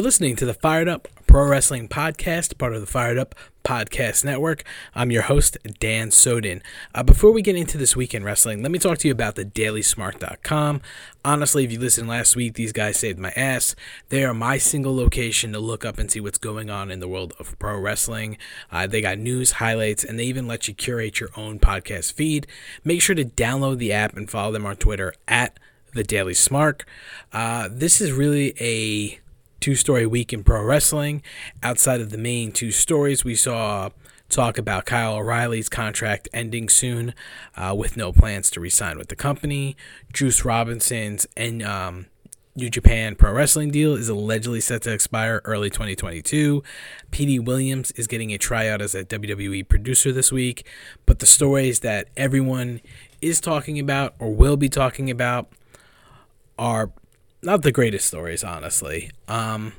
You're listening to the Fired Up Pro Wrestling Podcast, part of the Fired Up Podcast Network. I'm your host, Dan Soden. Uh, before we get into this weekend wrestling, let me talk to you about the dailysmark.com. Honestly, if you listened last week, these guys saved my ass. They are my single location to look up and see what's going on in the world of pro wrestling. Uh, they got news, highlights, and they even let you curate your own podcast feed. Make sure to download the app and follow them on Twitter at the Daily Smark. Uh, this is really a two story week in pro wrestling. Outside of the main two stories, we saw talk about Kyle O'Reilly's contract ending soon uh, with no plans to resign with the company. Juice Robinson's and um, New Japan Pro Wrestling deal is allegedly set to expire early 2022. PD Williams is getting a tryout as a WWE producer this week. But the stories that everyone is talking about or will be talking about are not the greatest stories, honestly. Um,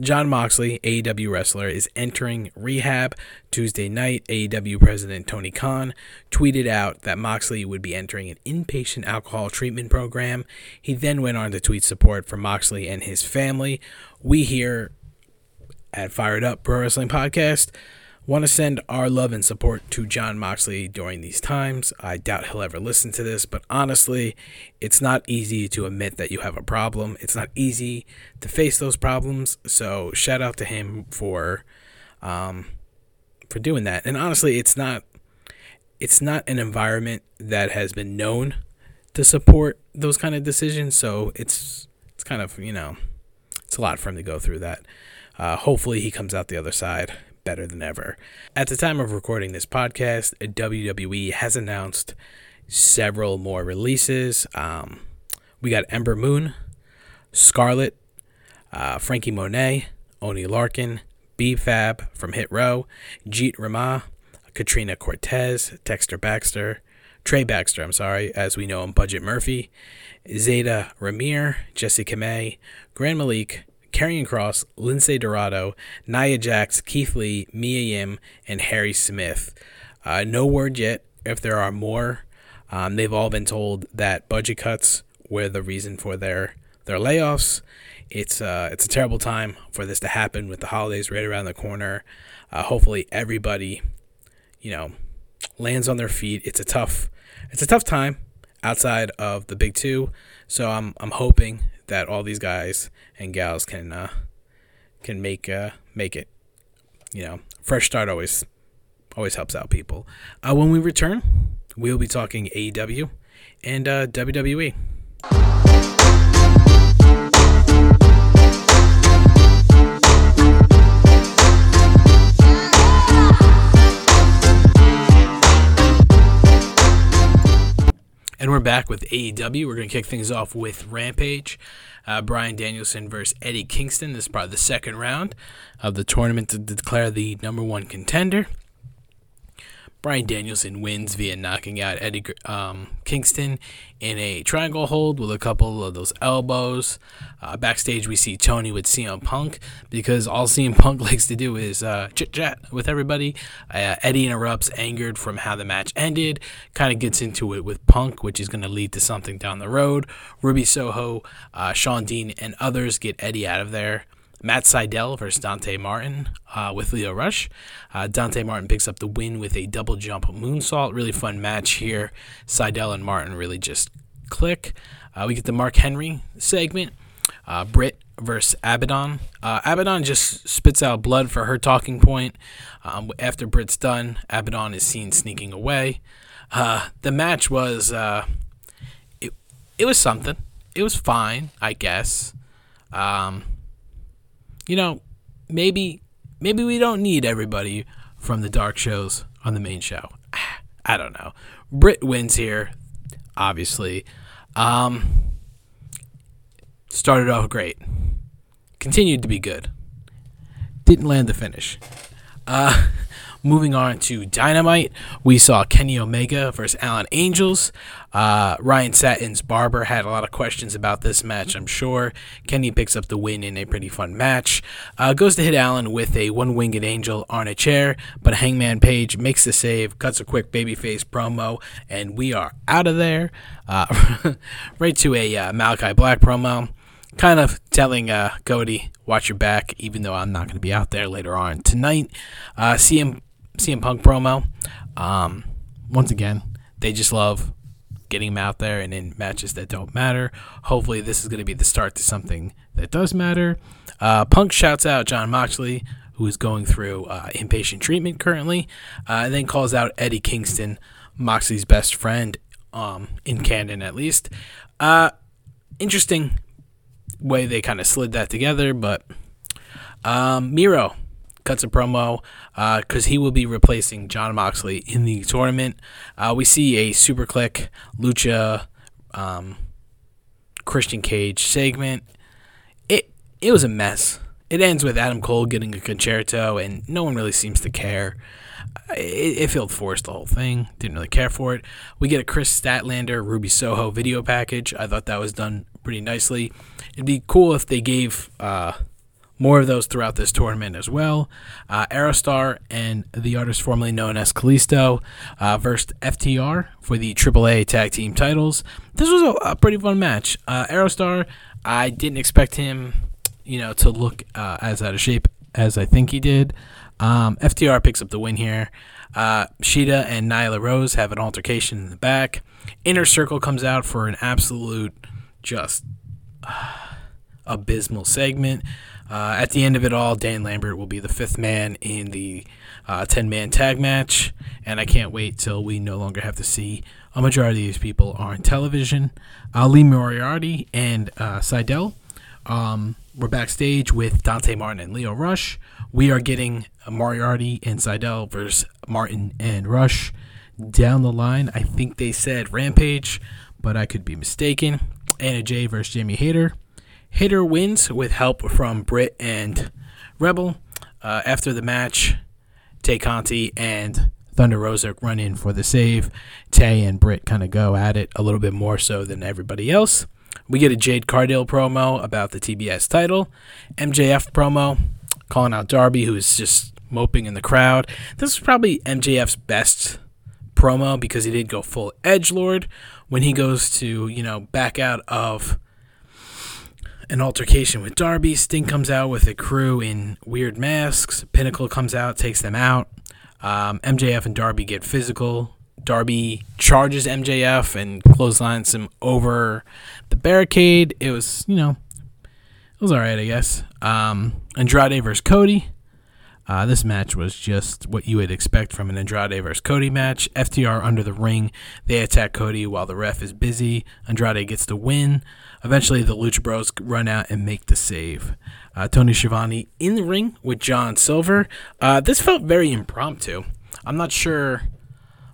Jon Moxley, AEW wrestler, is entering rehab Tuesday night. AEW president Tony Khan tweeted out that Moxley would be entering an inpatient alcohol treatment program. He then went on to tweet support for Moxley and his family. We here at Fired Up Pro Wrestling Podcast Want to send our love and support to Jon Moxley during these times. I doubt he'll ever listen to this, but honestly, it's not easy to admit that you have a problem. It's not easy to face those problems. So shout out to him for um, for doing that. And honestly, it's not it's not an environment that has been known to support those kind of decisions. So it's it's kind of you know it's a lot for him to go through that. Uh, hopefully, he comes out the other side better than ever. At the time of recording this podcast, WWE has announced several more releases. Um, we got Ember Moon, Scarlett, uh, Franky Monet, Oney Lorcan, B Fab from Hit Row, Jeet Rama, Katrina Cortez, Dexter Baxter, Trey Baxter, I'm sorry, as we know him, Budget Murphy, Zeta Ramier, Jessi Kamea, Gran Metalik, Karrion Kross, Lince Dorado, Nia Jax, Keith Lee, Mia Yim, and Harry Smith. Uh, no word yet if there are more. Um, they've all been told that budget cuts were the reason for their their layoffs. It's uh, it's a terrible time for this to happen with the holidays right around the corner. Uh, hopefully, everybody, you know, lands on their feet. It's a tough it's a tough time outside of the big two. So I'm I'm hoping that all these guys and gals can uh, can make uh, make it. You know, fresh start always always helps out people. Uh, when we return, we'll be talking AEW and uh, WWE. We're back with AEW. We're going to kick things off with Rampage. Uh, Bryan Danielson versus Eddie Kingston. This is probably the second round of the tournament to declare the number one contender. Bryan Danielson wins via knocking out Eddie um, Kingston in a triangle hold with a couple of those elbows. Uh, backstage, we see Tony with CM Punk because all CM Punk likes to do is uh, chit chat with everybody. Uh, Eddie interrupts, angered from how the match ended, kind of gets into it with Punk, which is going to lead to something down the road. Ruby Soho, uh, Shawn Dean, and others get Eddie out of there. Matt Sydal versus Dante Martin uh, with Lio Rush. Uh, Dante Martin picks up the win with a double jump moonsault. Really fun match here. Seidel and Martin really just click. Uh, we get the Mark Henry segment. Uh, Britt versus Abaddon. Uh, Abaddon just spits out blood for her talking point. Um, after Britt's done, Abaddon is seen sneaking away. Uh, the match was it, it was something. It was fine, I guess. Um, you know, maybe maybe we don't need everybody from the dark shows on the main show. I don't know. Britt wins here, obviously. Um, started off great, continued to be good. Didn't land the finish. Uh, Moving on to Dynamite, we saw Kenny Omega versus Alan Angels. Uh, Ryan Satin's barber had a lot of questions about this match, I'm sure. Kenny picks up the win in a pretty fun match. Uh, goes to hit Alan with a one winged angel on a chair, but Hangman Page makes the save, cuts a quick babyface promo, and we are out of there. Uh, right to a uh, Malakai Black promo. kind of telling uh, Cody, watch your back, even though I'm not going to be out there later on tonight. Uh, CM, CM Punk promo. Um, once again, they just love getting him out there and in matches that don't matter. Hopefully, this is going to be the start to something that does matter. Uh, Punk shouts out Jon Moxley, who is going through uh, inpatient treatment currently, uh, and then calls out Eddie Kingston, Moxley's best friend, um, in canon at least. Uh, interesting way they kind of slid that together, but um, Miro cuts a promo because uh, he will be replacing Jon Moxley in the tournament. Uh, we see a Super Kliq Lucha um, Christian Cage segment. It it was a mess. It ends with Adam Cole getting a concerto, and no one really seems to care. It, it felt forced, the whole thing. Didn't really care for it. We get a Kris Statlander, Ruby Soho video package. I thought that was done pretty nicely. It'd be cool if they gave uh, more of those throughout this tournament as well. Uh, Aerostar and the artist formerly known as Kalisto uh, versus FTR for the AAA tag team titles. This was a, a pretty fun match. Uh, Aerostar, I didn't expect him, you know, to look uh, as out of shape as I think he did. Um, FTR picks up the win here. Uh, Shida and Nyla Rose have an altercation in the back. Inner Circle comes out for an absolute just abysmal segment. Uh, at the end of it all, Dan Lambert will be the fifth man in the uh, 10 man tag match, and I can't wait till we no longer have to see a majority of these people on television. Ali Moriarty and uh, Sydal. Um, we're backstage with Dante Martin and Lio Rush. We are getting Moriarty and Sydal versus Martin and Rush down the line. I think they said Rampage, but I could be mistaken. Anna Jay versus Jamie Hayter. Hayter wins with help from Britt and Rebel. Uh, after the match, Tay Conti and Thunder Rosa run in for the save. Tay and Britt kind of go at it a little bit more so than everybody else. We get a Jade Cargill promo about the TBS title. MJF promo calling out Darby, who is just moping in the crowd. This is probably MJF's best promo because he did go full edge lord when he goes to you know back out of an altercation with Darby. Sting comes out with a crew in weird masks. Pinnacle comes out, takes them out. Um, MJF and Darby get physical. Darby charges MJF and clotheslines him over the barricade. It was, you know, it was alright, I guess. Um, Andrade versus Cody. Uh, this match was just what you would expect from an Andrade versus Cody match. FTR under the ring. They attack Cody while the ref is busy. Andrade gets the win. Eventually, the Lucha Bros run out and make the save. Uh, Tony Schiavone in the ring with John Silver. Uh, this felt very impromptu. I'm not sure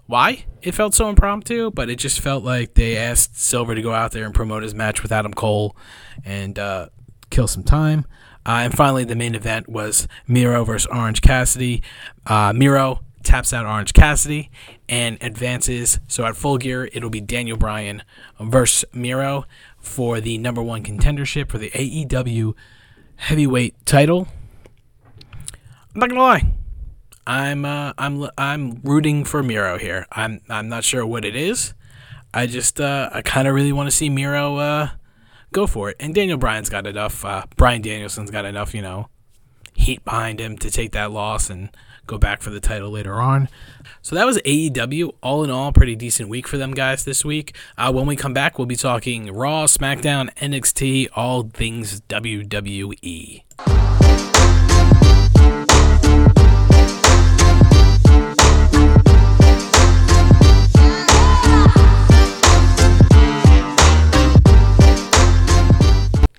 why it felt so impromptu, but it just felt like they asked Silver to go out there and promote his match with Adam Cole and uh, kill some time. Uh, and finally, the main event was Miro versus Orange Cassidy. Uh, Miro taps out Orange Cassidy and advances. So at full gear, it'll be Daniel Bryan versus Miro for the number one contendership for the AEW heavyweight title. I'm not gonna lie, I'm uh, I'm I'm rooting for Miro here. I'm I'm not sure what it is. I just uh, I kind of really want to see Miro uh, go for it. And Daniel Bryan's got enough. Uh, Bryan Danielson's got enough, you know, heat behind him to take that loss and go back for the title later on. So that was AEW. All in all, pretty decent week for them guys this week. Uh, when we come back, we'll be talking Raw, SmackDown, NXT, all things WWE.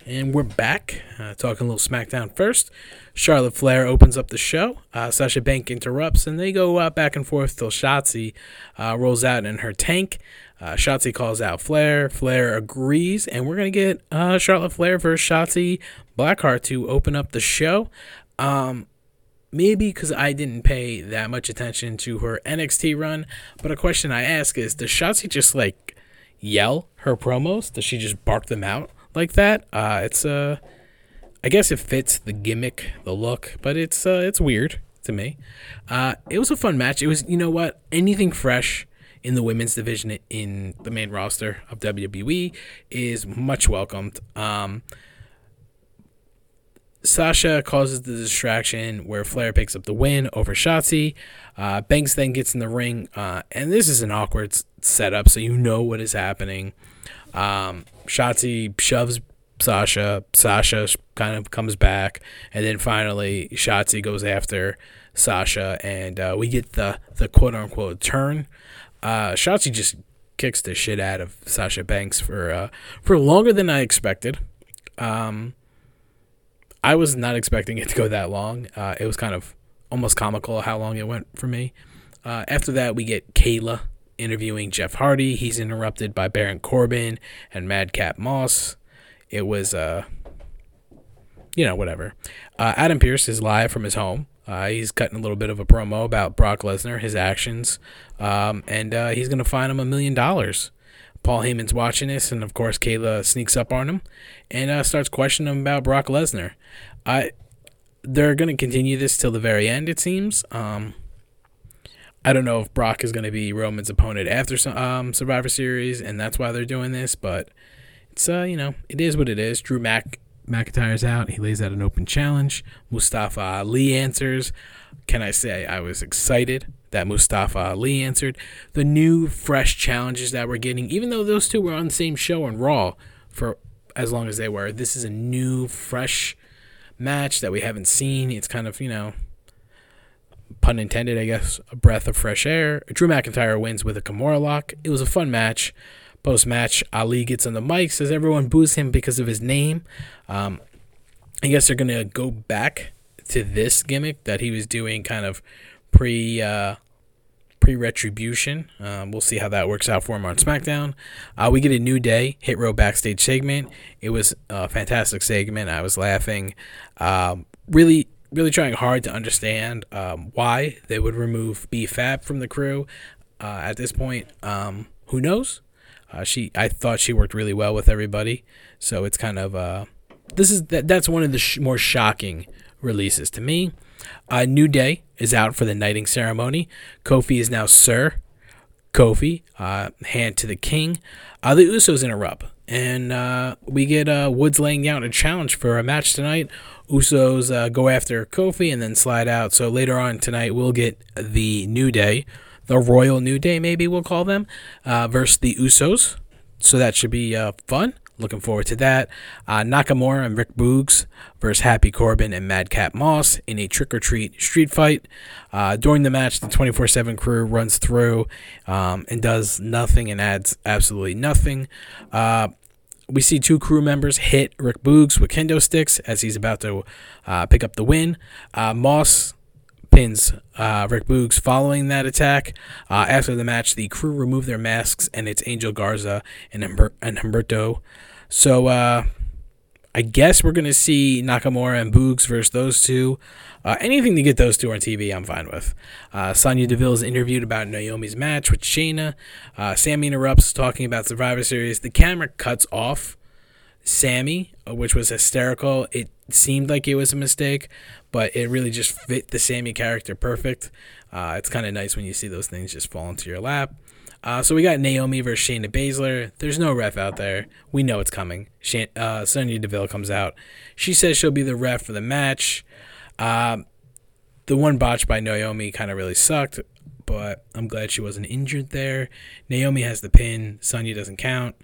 And we're back, uh, talking a little SmackDown first. Charlotte Flair opens up the show. Uh, Sasha Bank interrupts, and they go uh, back and forth till Shotzi uh, rolls out in her tank. Uh, Shotzi calls out Flair. Flair agrees, and we're going to get uh, Charlotte Flair versus Shotzi Blackheart to open up the show. Um, maybe because I didn't pay that much attention to her NXT run, but a question I ask is Does Shotzi just like yell her promos? Does she just bark them out? like that. Uh, it's uh, I guess it fits the gimmick, the look, but it's uh, it's weird to me. Uh, it was a fun match. It was, you know what, anything fresh in the women's division in the main roster of WWE is much welcomed. Um, Sasha causes the distraction where Flair picks up the win over Shotzi. Uh, Banks then gets in the ring, uh, and this is an awkward setup, so you know what is happening. Um, Shotzi shoves Sasha. Sasha kind of comes back, and then finally Shotzi goes after Sasha, and uh, we get the the quote unquote turn. Uh, Shotzi just kicks the shit out of Sasha Banks for uh, for longer than I expected. Um, I was not expecting it to go that long. Uh, it was kind of almost comical how long it went for me. Uh, after that, we get Kayla interviewing Jeff Hardy. He's interrupted by Baron Corbin and Madcap Moss. It was, uh, you know, whatever. Uh, Adam Pearce is live from his home. Uh, he's cutting a little bit of a promo about Brock Lesnar, his actions, um, and uh, he's going to fine him a million dollars. Paul Heyman's watching this, and of course, Kayla sneaks up on him and uh, starts questioning him about Brock Lesnar. I they're going to continue this till the very end, it seems. Um, I don't know if Brock is going to be Roman's opponent after um, Survivor Series, and that's why they're doing this. But it's uh, you know, it is what it is. Drew Mac McIntyre's out. He lays out an open challenge. Mustafa Ali answers. Can I say I was excited that Mustafa Ali answered the new, fresh challenges that we're getting, even though those two were on the same show on Raw for as long as they were. This is a new, fresh match that we haven't seen. It's kind of, you know, pun intended, I guess, a breath of fresh air. Drew McIntyre wins with a Kimura lock. It was a fun match. Post match, Ali gets on the mic, says everyone boos him because of his name. Um, I guess they're going to go back to this gimmick that he was doing kind of pre. Uh, pre retribution. Um, we'll see how that works out for him on SmackDown. Uh, we get a new day hit row backstage segment. It was a fantastic segment. I was laughing. Um, really, really trying hard to understand um, why they would remove B Fab from the crew. Uh, at this point, um, who knows? Uh, she, I thought she worked really well with everybody. So it's kind of uh, this is that. That's one of the sh- more shocking releases to me. Uh, New Day is out for the knighting ceremony. Kofi is now Sir Kofi, uh, hand to the king. Uh, the Usos interrupt, and uh, we get uh, Woods laying out a challenge for a match tonight. Usos uh, go after Kofi and then slide out. So later on tonight, we'll get the New Day, the Royal New Day, maybe we'll call them, uh, versus the Usos. So that should be uh, fun. Looking forward to that. Uh, Nakamura and Rick Boogs versus Happy Corbin and Madcap Moss in a trick or treat street fight. Uh, during the match, the 24 7 crew runs through um, and does nothing and adds absolutely nothing. Uh, we see two crew members hit Rick Boogs with kendo sticks as he's about to uh, pick up the win. Uh, Moss pins uh, Rick Boogs following that attack. Uh, after the match, the crew remove their masks, and it's Angel Garza and, Humber- and Humberto. So uh, I guess we're going to see Nakamura and Boogs versus those two. Uh, anything to get those two on TV, I'm fine with. Uh, Sonya Deville is interviewed about Naomi's match with Shayna. Uh, Sammy interrupts, talking about Survivor Series. The camera cuts off Sammy, which was hysterical. It seemed like it was a mistake, but it really just fit the Sammy character perfect. Uh, it's kind of nice when you see those things just fall into your lap. Uh, so we got Naomi versus Shayna Baszler. There's no ref out there. We know it's coming. Shan- uh, Sonya Deville comes out. She says she'll be the ref for the match. Uh, the one botch by Naomi kind of really sucked, but I'm glad she wasn't injured there. Naomi has the pin. Sonya doesn't count.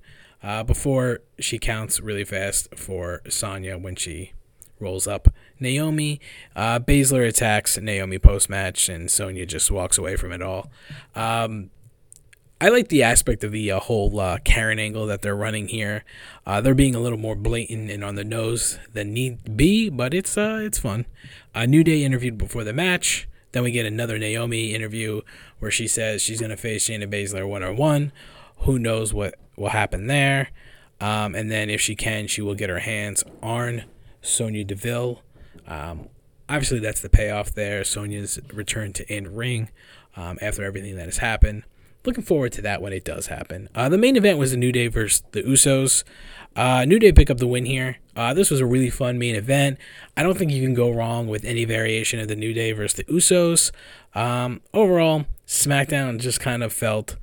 Uh, before she counts really fast for Sonya when she rolls up Naomi. Uh, Baszler attacks Naomi post match, and Sonya just walks away from it all. Um, I like the aspect of the uh, whole uh, Karen angle that they're running here. Uh, they're being a little more blatant and on the nose than need be, but it's uh, it's fun. A New Day interviewed before the match. Then we get another Naomi interview where she says she's going to face Shayna Baszler one on one. Who knows what will happen there? Um, and then if she can, she will get her hands on Sonya Deville. Um, obviously, that's the payoff there. Sonya's return to in ring um, after everything that has happened. Looking forward to that when it does happen. Uh, the main event was the New Day versus the Usos. Uh, New Day pick up the win here. Uh, this was a really fun main event. I don't think you can go wrong with any variation of the New Day versus the Usos. Um, overall, SmackDown just kind of felt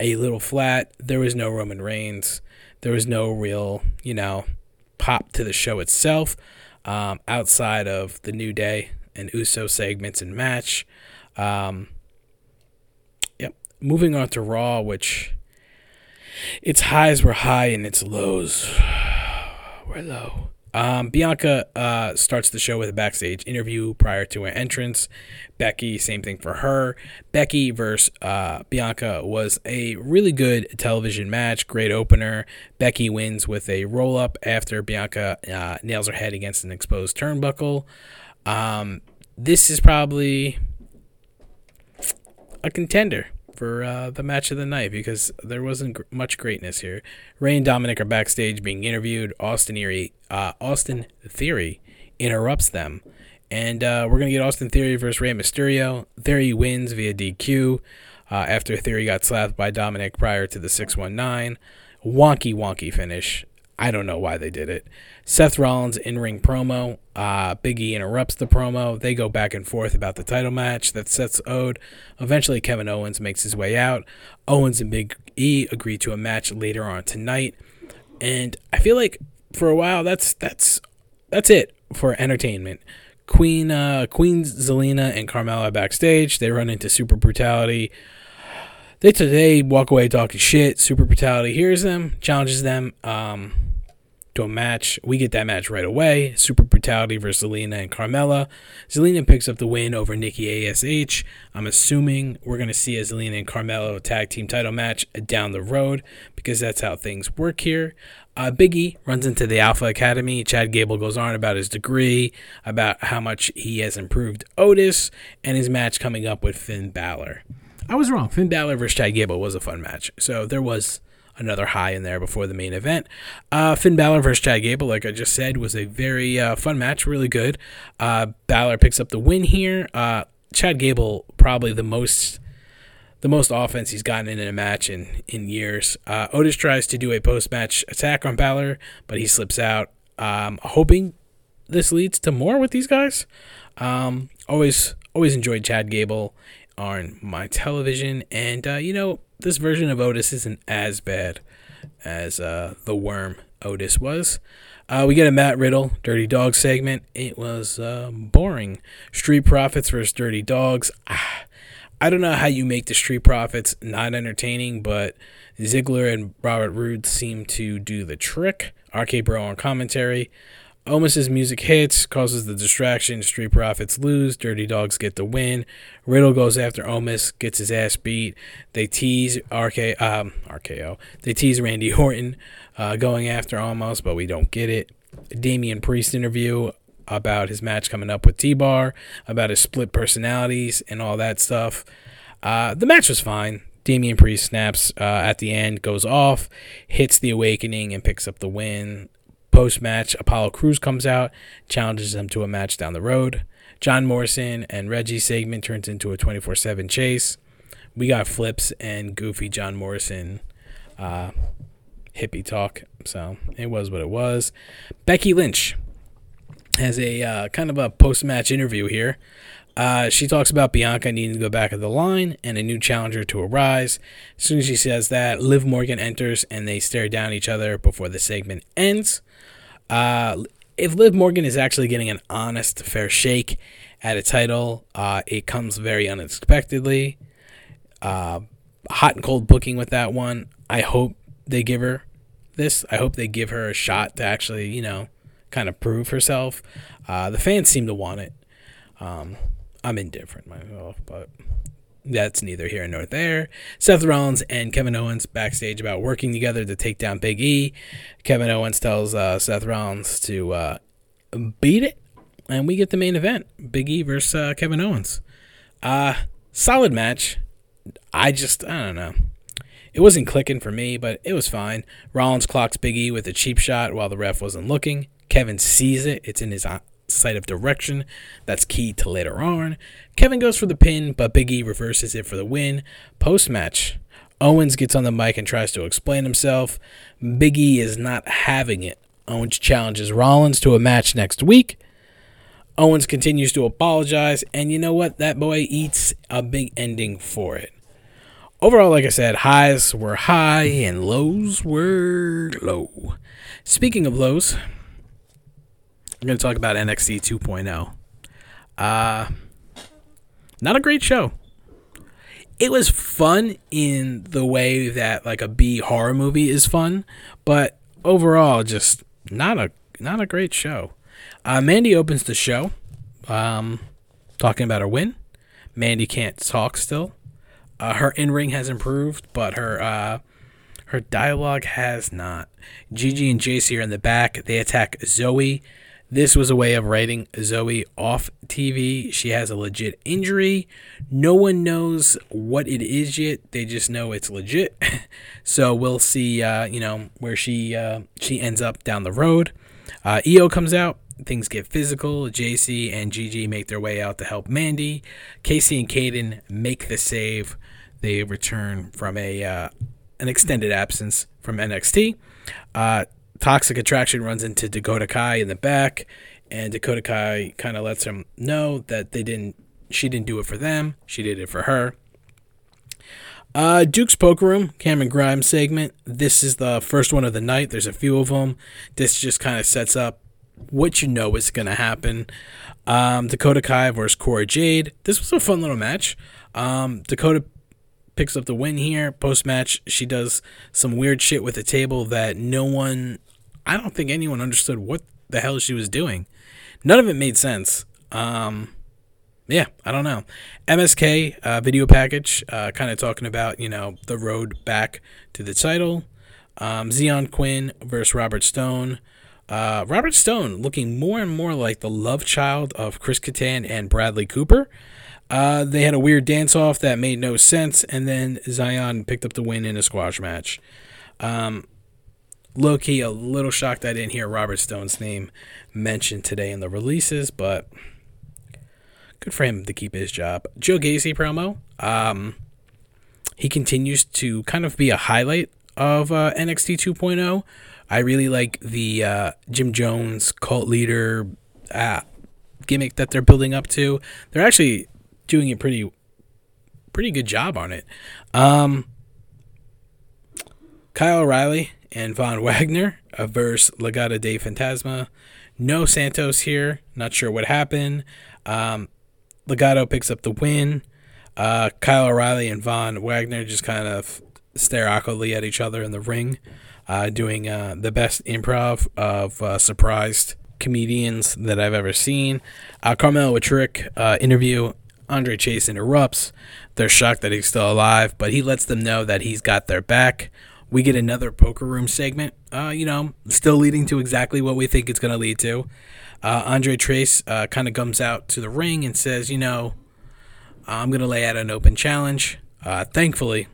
a little flat. There was no Roman Reigns. There was no real, you know, pop to the show itself. um, outside of the New Day and Uso segments and match. Um, yep. Moving on to Raw, which its highs were high and its lows were low. Um, Bianca uh, starts the show with a backstage interview prior to her entrance. Becky, same thing for her. Becky versus uh, Bianca was a really good television match, great opener. Becky wins with a roll up after Bianca uh, nails her head against an exposed turnbuckle. Um, this is probably a contender for uh, the match of the night because there wasn't gr- much greatness here. Rey and Dominic are backstage being interviewed. Austin Theory, uh, Austin Theory interrupts them, and uh, we're gonna get Austin Theory versus Rey Mysterio. Theory wins via DQ uh, after Theory got slapped by Dominic prior to the six one nine. Wonky wonky finish. I don't know why they did it. Seth Rollins in ring promo. Uh, Big E interrupts the promo. They go back and forth about the title match that Seth's owed. Eventually, Kevin Owens makes his way out. Owens and Big E agree to a match later on tonight, and I feel like for a while that's that's that's it for entertainment. Queen uh, Queen Zelina and Carmella backstage. They run into Super Brutality. They today walk away talking shit. Super Brutality hears them, challenges them um, to a match. We get that match right away. Super Brutality versus Zelina and Carmella. Zelina picks up the win over Nikki Ash. I'm assuming we're going to see a Zelina and Carmella tag team title match down the road because that's how things work here. Uh, Biggie runs into the Alpha Academy. Chad Gable goes on about his degree, about how much he has improved Otis, and his match coming up with Finn Balor. I was wrong. Finn Balor versus Chad Gable was a fun match. So there was another high in there before the main event. Uh, Finn Balor versus Chad Gable, like I just said, was a very uh, fun match, really good. Uh, Balor picks up the win here. Uh, Chad Gable probably the most the most offense he's gotten in a match in in years. Uh, Otis tries to do a post match attack on Balor, but he slips out. Um, hoping this leads to more with these guys. Um, always always enjoyed Chad Gable on my television, and uh, you know this version of Otis isn't as bad as uh, the Worm Otis was. Uh, we get a Matt Riddle Dirty Dog segment. It was uh, boring. Street Profits versus Dirty Dogs. Ah, I don't know how you make the Street Profits not entertaining, but Ziggler and Robert Roode seem to do the trick. RK Bro on commentary. Omos's music hits, causes the distraction. Street Profits lose. Dirty Dogs get the win. Riddle goes after Omos, gets his ass beat. They tease RK, um, RKO. They tease Randy Orton uh, going after Omos, but we don't get it. Damian Priest interview about his match coming up with T Bar, about his split personalities and all that stuff. Uh, the match was fine. Damian Priest snaps uh, at the end, goes off, hits the Awakening, and picks up the win. Post match, Apollo Crews comes out, challenges them to a match down the road. John Morrison and Reggie segment turns into a 24 7 chase. We got flips and goofy John Morrison uh, hippie talk. So it was what it was. Becky Lynch has a uh, kind of a post match interview here. Uh, she talks about Bianca needing to go back of the line and a new challenger to arise. As soon as she says that, Liv Morgan enters and they stare down each other before the segment ends. Uh, if Liv Morgan is actually getting an honest, fair shake at a title, uh, it comes very unexpectedly. Uh, hot and cold booking with that one. I hope they give her this. I hope they give her a shot to actually, you know, kind of prove herself. Uh, the fans seem to want it. Um, I'm indifferent myself, but that's neither here nor there. Seth Rollins and Kevin Owens backstage about working together to take down Big E. Kevin Owens tells uh, Seth Rollins to uh, beat it, and we get the main event: Big E versus uh, Kevin Owens. Uh solid match. I just I don't know. It wasn't clicking for me, but it was fine. Rollins clocks Big E with a cheap shot while the ref wasn't looking. Kevin sees it; it's in his sight of direction. That's key to later on. Kevin goes for the pin, but Big E reverses it for the win. Post match, Owens gets on the mic and tries to explain himself. Big E is not having it. Owens challenges Rollins to a match next week. Owens continues to apologize, and you know what? That boy eats a big ending for it. Overall, like I said, highs were high and lows were low. Speaking of lows, we're going to talk about NXT 2.0. Uh, not a great show. It was fun in the way that like a B horror movie is fun, but overall, just not a not a great show. Uh, Mandy opens the show, um, talking about her win. Mandy can't talk still. Uh, her in ring has improved, but her uh, her dialogue has not. Gigi and Jacy are in the back. They attack Zoey. This was a way of writing Zoey off TV. She has a legit injury. No one knows what it is yet. They just know it's legit. so we'll see, uh, you know, where she uh, she ends up down the road. Uh, Io comes out. Things get physical. Jacy and Gigi make their way out to help Mandy. Kacy and Kayden make the save. They return from a uh, an extended absence from NXT. Toxic Attraction runs into Dakota Kai in the back, and Dakota Kai kind of lets him know that they didn't. She didn't do it for them. She did it for her. Uh, Duke's Poker Room, Cameron Grimes segment. This is the first one of the night. There's a few of them. This just kind of sets up what you know is going to happen. Um, Dakota Kai versus Cora Jade. This was a fun little match. Um, Dakota picks up the win here. Post match, she does some weird shit with the table that no one, I don't think anyone understood what the hell she was doing. None of it made sense. Um, yeah, I don't know. MSK uh, video package, uh, kind of talking about you know the road back to the title. Um, Xyon Quinn versus Robert Stone. Uh, Robert Stone looking more and more like the love child of Chris Kattan and Bradley Cooper. Uh, they had a weird dance off that made no sense, and then Xyon picked up the win in a squash match. Um, low key, a little shocked I didn't hear Robert Stone's name mentioned today in the releases, but good for him to keep his job. Joe Gacy promo. Um, he continues to kind of be a highlight of uh, NXT 2.0. I really like the uh, Jim Jones cult leader uh, gimmick that they're building up to. They're actually doing a pretty pretty good job on it. Um, Kyle O'Reilly and Von Wagner versus Legado de Fantasma. No Santos here. Not sure what happened. Um, Legado picks up the win. Uh, Kyle O'Reilly and Von Wagner just kind of stare awkwardly at each other in the ring, uh, doing uh, the best improv of uh, surprised comedians that I've ever seen. Uh, Carmelo Trick uh, interview Andre Chase interrupts. They're shocked that he's still alive, but he lets them know that he's got their back. We get another poker room segment, uh, you know, still leading to exactly what we think it's going to lead to. Uh, Andre Trace uh, kind of comes out to the ring and says, you know, I'm going to lay out an open challenge. Uh, thankfully,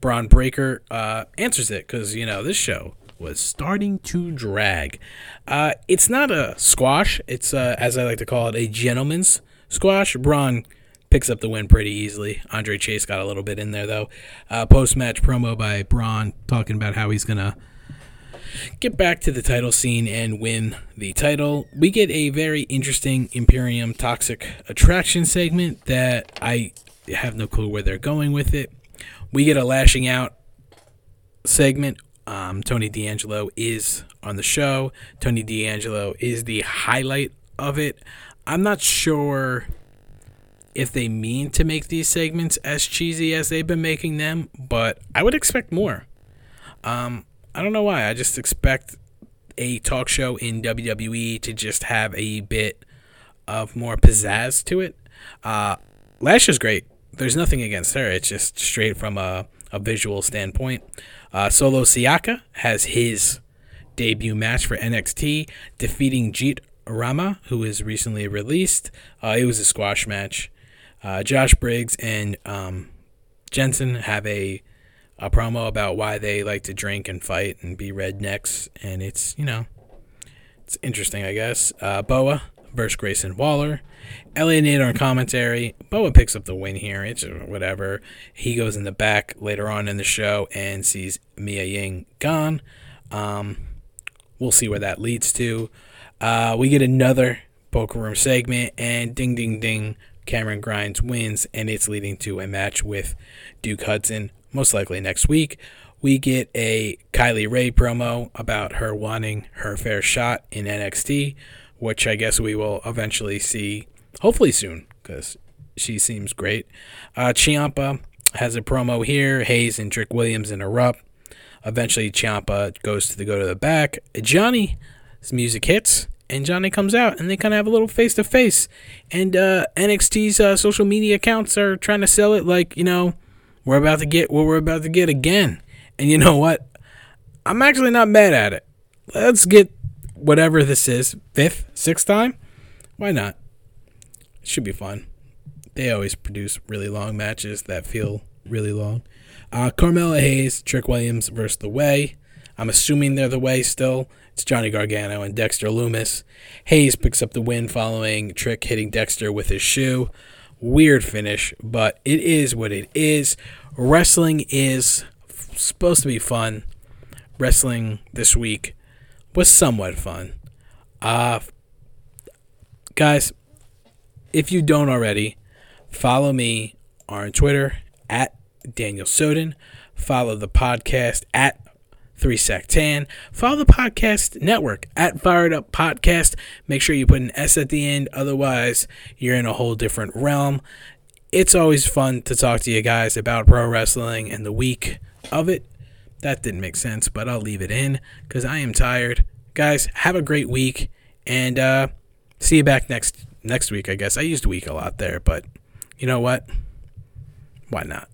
Bron Breakker uh, answers it because, you know, this show was starting to drag. Uh, it's not a squash, it's, as I like to call it, a gentleman's squash. Bron picks up the win pretty easily. Andre Chase got a little bit in there though. Uh, Post match promo by Bron talking about how he's gonna get back to the title scene and win the title. We get a very interesting Imperium Toxic Attraction segment that I have no clue where they're going with it. We get a lashing out segment. Um, Tony D'Angelo is on the show. Tony D'Angelo is the highlight of it. I'm not sure if they mean to make these segments as cheesy as they've been making them, but I would expect more. Um, I don't know why. I just expect a talk show in WWE to just have a bit of more pizzazz to it. Uh, Lash is great. There's nothing against her. It's just straight from a, a visual standpoint. Uh, Solo Sikoa has his debut match for NXT, defeating Jeet Rama, who was recently released. Uh, it was a squash match. Uh, Josh Briggs and um, Jensen have a a promo about why they like to drink and fight and be rednecks, and it's you know it's interesting, I guess. Uh, Boa versus Grayson Waller. Nader on commentary. Boa picks up the win here. It's whatever. He goes in the back later on in the show and sees Mei Ying gone. Um, we'll see where that leads to. Uh, we get another poker room segment, and ding, ding, ding. Cameron Grimes wins, and it's leading to a match with Duke Hudson, most likely next week. We get a Kylie Rae promo about her wanting her fair shot in NXT. which I guess we will eventually see, hopefully soon, because she seems great. Uh, has a promo here. Hayes and Trick Williams interrupt. Eventually, Ciampa goes to the go to the back. Johnny's music hits, and Johnny comes out, and they kind of have a little face to face. And uh, NXT's uh, social media accounts are trying to sell it like you know we're about to get what we're about to get again. And you know what? I'm actually not mad at it. Let's get whatever this is, fifth, sixth time. Why not? It should be fun. They always produce really long matches that feel really long. Uh, Carmelo Hayes, Trick Williams versus The Way. I'm assuming they're The Way still. It's Johnny Gargano and Dexter Lumis. Hayes picks up the win following Trick hitting Dexter with his shoe. Weird finish, but it is what it is. Wrestling is supposed to be fun. Wrestling this week was somewhat fun. Uh, guys, if you don't already, follow me on Twitter at Daniel Soden. Follow the podcast at 3 Tan. Follow the podcast network at Fired Up Podcast. Make sure you put an S at the end, otherwise, you're in a whole different realm. It's always fun to talk to you guys about pro wrestling and the week of it. That didn't make sense, but I'll leave it in because I am tired. Guys, have a great week and uh, see you back next next week, I guess. I used week a lot there, but you know what? Why not?